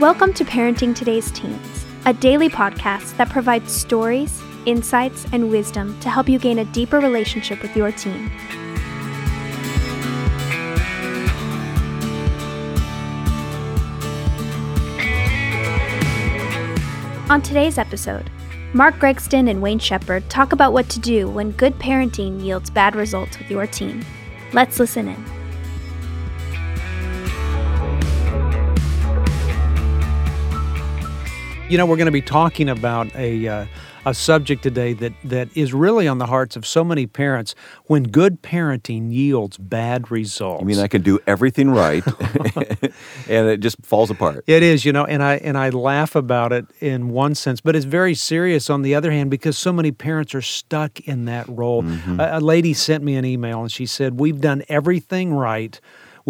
Welcome to Parenting Today's Teens, a daily podcast that provides stories, insights, and wisdom to help you gain a deeper relationship with your teen. On today's episode, Mark Gregston and Wayne Shepherd talk about what to do when good parenting yields bad results with your teen. Let's listen in. You know, we're going to be talking about a uh, a subject today that that is really on the hearts of so many parents. When good parenting yields bad results. I mean, I can do everything right, and it just falls apart. It is, you know, and I and I laugh about it in one sense, but it's very serious on the other hand because so many parents are stuck in that role. Mm-hmm. A, a lady sent me an email and she said, "We've done everything right."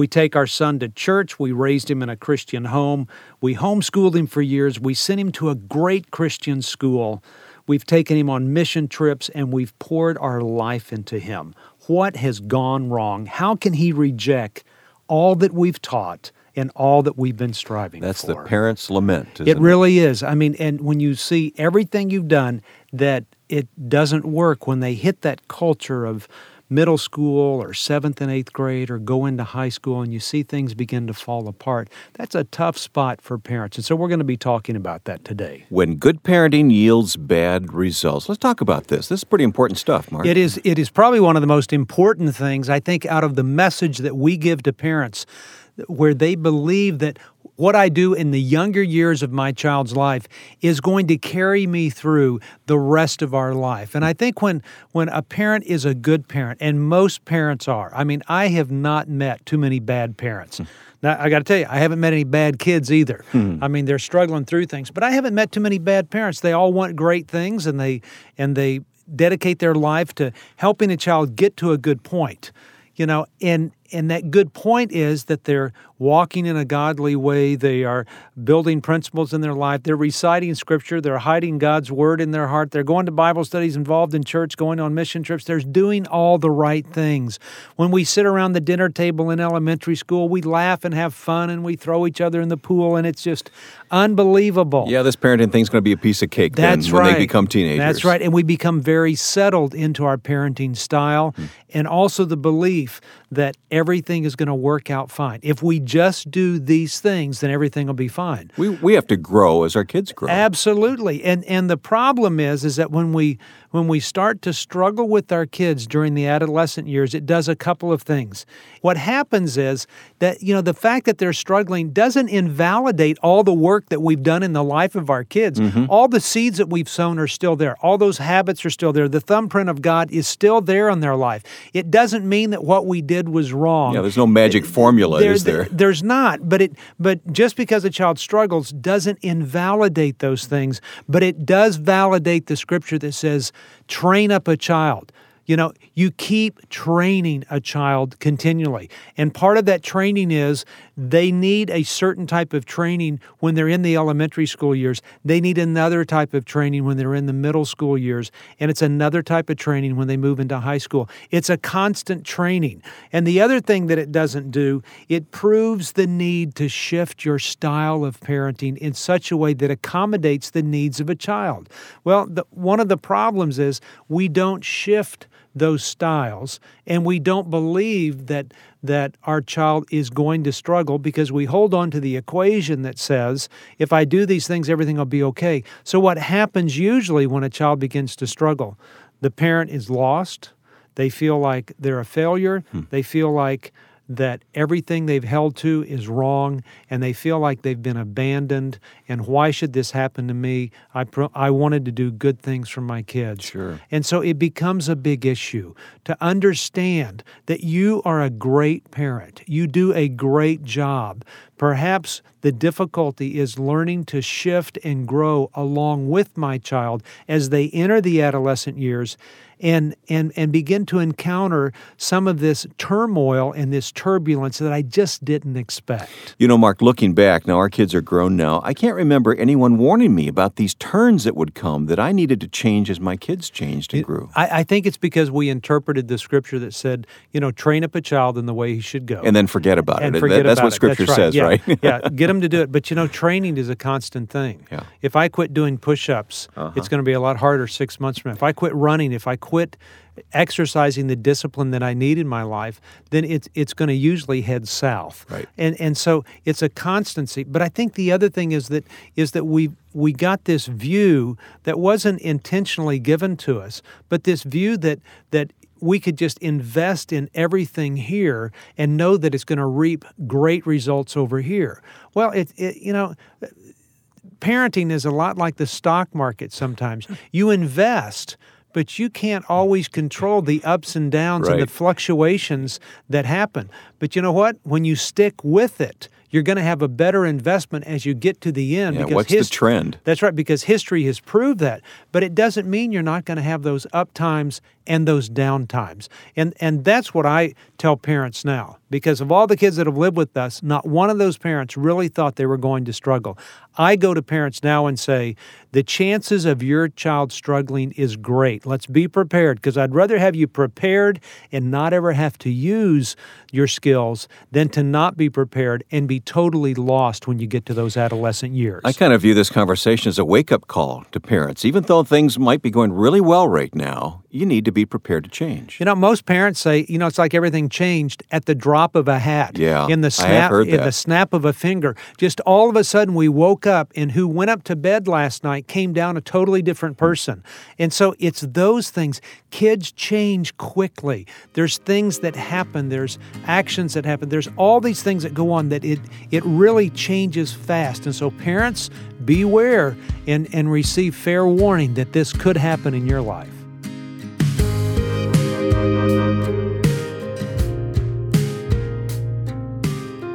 We take our son to church. We raised him in a Christian home. We homeschooled him for years. We sent him to a great Christian school. We've taken him on mission trips and we've poured our life into him. What has gone wrong? How can he reject all that we've taught and all that we've been striving That's for? That's the parent's lament. Isn't It really is. I mean, and when you see everything you've done that it doesn't work when they hit that culture of middle school or seventh and eighth grade or go into high school and you see things begin to fall apart, that's a tough spot for parents. And so we're going to be talking about that today. When good parenting yields bad results. Let's talk about this. This is pretty important stuff, Mark. It is it is probably one of the most important things I think out of the message that we give to parents where they believe that what I do in the younger years of my child's life is going to carry me through the rest of our life. And I think when when a parent is a good parent and most parents are. I mean, I have not met too many bad parents. Hmm. Now, I got to tell you, I haven't met any bad kids either. Hmm. I mean, they're struggling through things, but I haven't met too many bad parents. They all want great things and they and they dedicate their life to helping a child get to a good point. You know, and and that good point is that they're walking in a godly way. They are building principles in their life. They're reciting scripture. They're hiding God's word in their heart. They're going to Bible studies, involved in church, going on mission trips. They're doing all the right things. When we sit around the dinner table in elementary school, we laugh and have fun and we throw each other in the pool, and it's just unbelievable. yeah, this parenting thing's going to be a piece of cake That's then when right. they become teenagers. That's right. And we become very settled into our parenting style Hmm. and also the belief that everything is going to work out fine. If we just do these things, then everything will be fine. We, we have to grow as our kids grow. Absolutely. And and the problem is is that when we when we start to struggle with our kids during the adolescent years, it does a couple of things. What happens is that you know the fact that they're struggling doesn't invalidate all the work that we've done in the life of our kids. Mm-hmm. All the seeds that we've sown are still there. All those habits are still there. The thumbprint of God is still there in their life. It doesn't mean that what we did was wrong. Yeah, there's no magic formula, is there? There's not, but it but just because a child struggles doesn't invalidate those things, but it does validate the scripture that says train up a child. You know, you keep training a child continually. And part of that training is they need a certain type of training when they're in the elementary school years. They need another type of training when they're in the middle school years. And it's another type of training when they move into high school. It's a constant training. And the other thing that it doesn't do, it proves the need to shift your style of parenting in such a way that accommodates the needs of a child. Well, the, one of the problems is we don't shift those styles and we don't believe that that our child is going to struggle because we hold on to the equation that says if I do these things everything will be okay. So what happens usually when a child begins to struggle? The parent is lost. They feel like they're a failure. Hmm. They feel like that everything they've held to is wrong and they feel like they've been abandoned. And why should this happen to me? I pro- i wanted to do good things for my kids. Sure. and so it becomes a big issue to understand that you are a great parent. You do a great job perhaps the difficulty is learning to shift and grow along with my child as they enter the adolescent years and and and begin to encounter some of this turmoil and this turbulence that I just didn't expect. You know, Mark, looking back, now our kids are grown now. I can't remember anyone warning me about these turns that would come that I needed to change as my kids changed and grew. I, I think it's because we interpreted the scripture that said, you know, train up a child in the way he should go. And then forget about And it. forget That- that's about what it. Scripture That's right. says, yes. right. yeah, get them to do it. But you know, training is a constant thing. Yeah. If I quit doing push-ups, uh-huh. it's going to be a lot harder six months from now. If I quit running, if I quit exercising the discipline that I need in my life, then it's it's going to usually head south. Right. And and so it's a constancy. But I think the other thing is that is that we we got this view that wasn't intentionally given to us, but this view that that we could just invest in everything here and know that it's going to reap great results over here. Well, it, it you know, parenting is a lot like the stock market sometimes. You invest, but you can't always control the ups and downs and the fluctuations that happen. But you know what? When you stick with it, you're going to have a better investment as you get to the end. Yeah, what's the trend? That's right, because history has proved that. But it doesn't mean you're not going to have those up times and those down times. And and that's what I tell parents now. Because of all the kids that have lived with us, not one of those parents really thought they were going to struggle. I go to parents now and say, the chances of your child struggling is great. Let's be prepared because I'd rather have you prepared and not ever have to use your skills than to not be prepared and be totally lost when you get to those adolescent years. I kind of view this conversation as a wake up call to parents. Even though things might be going really well right now, you need to be prepared to change. You know, most parents say, you know, it's like everything changed at the drop of a hat. Yeah, In the I snap in the snap of a finger. Just all of a sudden we woke up and who went up to bed last night came down a totally different hmm. person. And so it's those things. Kids change quickly. There's things that happen, there's actions that happen. There's all these things that go on that it it really changes fast. And so parents beware and, and receive fair warning that this could happen in your life.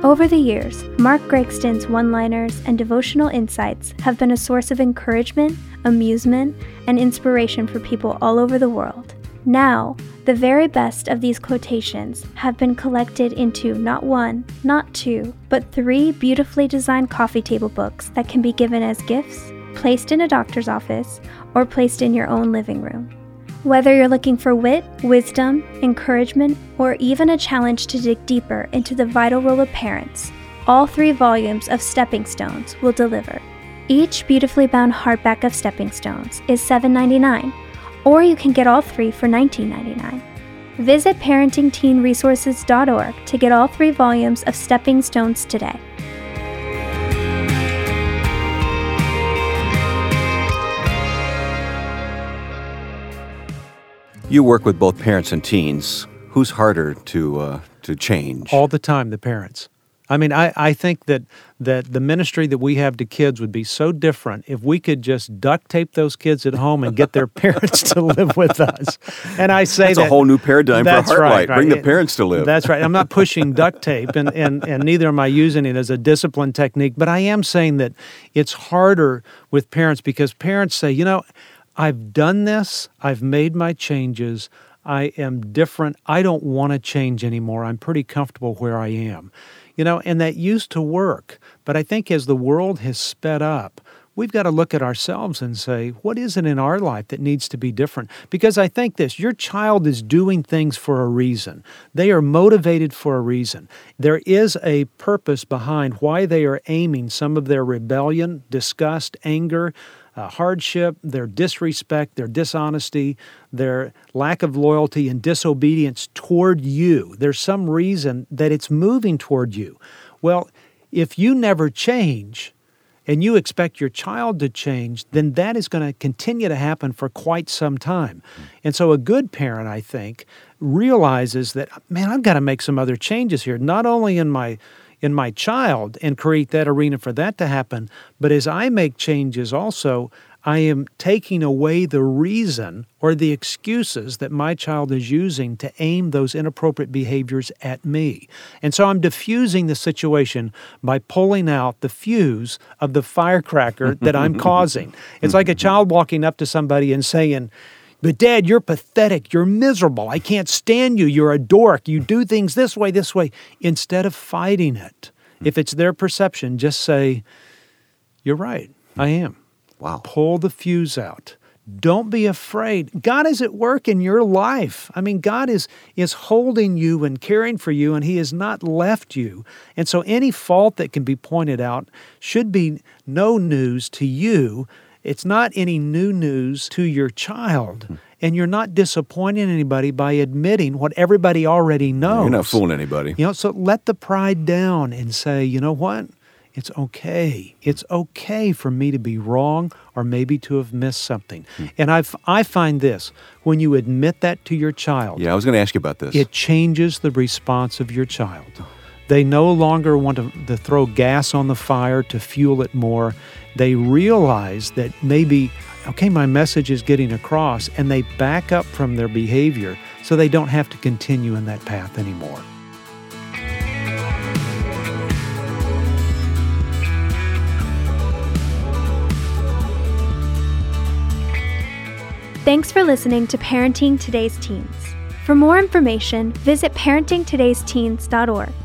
Over the years, Mark Gregston's one liners and devotional insights have been a source of encouragement, amusement, and inspiration for people all over the world. Now, the very best of these quotations have been collected into not one, not two, but three beautifully designed coffee table books that can be given as gifts, placed in a doctor's office, or placed in your own living room. Whether you're looking for wit, wisdom, encouragement, or even a challenge to dig deeper into the vital role of parents, all three volumes of Stepping Stones will deliver. Each beautifully bound hardback of Stepping Stones is $7.99, or you can get all three for $19.99. Visit parentingteenresources.org to get all three volumes of Stepping Stones today. You work with both parents and teens. Who's harder to uh, to change? all the time the parents i mean I, I think that that the ministry that we have to kids would be so different if we could just duct tape those kids at home and get their parents to live with us and i say That's that a whole new paradigm for Heartlight. right, Bring right. the parents to live. That's right. I'm not pushing duct tape, and, and, and neither am I using it as a discipline technique. But I am saying that it's harder with parents because parents say, you know, I've done this, I've made my changes, I am different, I don't want to change anymore. I'm pretty comfortable where I am. You know, and that used to work. But I think as the world has sped up, we've got to look at ourselves and say, what is it in our life that needs to be different? Because I think this your child is doing things for a reason, they are motivated for a reason. There is a purpose behind why they are aiming some of their rebellion, disgust, anger. Uh, hardship, their disrespect, their dishonesty, their lack of loyalty and disobedience toward you. There's some reason that it's moving toward you. Well, if you never change, and you expect your child to change, then that is going to continue to happen for quite some time. And so, a good parent, I think, realizes that, man, I've got to make some other changes here, not only in my in my child and create that arena for that to happen, but as I make changes also, I am taking away the reason or the excuses that my child is using to aim those inappropriate behaviors at me. And so I'm diffusing the situation by pulling out the fuse of the firecracker that I'm causing. It's like a child walking up to somebody and saying, but dad, you're pathetic. You're miserable. I can't stand you. You're a dork. You do things this way, this way. Instead of fighting it, hmm. if it's their perception, just say, You're right. I am wow. pull the fuse out. Don't be afraid. God is at work in your life. I mean, God is is holding you and caring for you and he has not left you. And so any fault that can be pointed out should be no news to you. It's not any new news to your child. Hmm. And you're not disappointing anybody by admitting what everybody already knows. You're not fooling anybody. You know, so let the pride down and say, you know what? It's okay. It's okay for me to be wrong or maybe to have missed something. Hmm. And I I find this when you admit that to your child, Yeah, I was going to ask you about this. it changes the response of your child. They no longer want to, to throw gas on the fire to fuel it more. They realize that maybe, okay, my message is getting across, and they back up from their behavior so they don't have to continue in that path anymore. Thanks for listening to Parenting Today's Teens. For more information, visit parentingtodaysteens.org.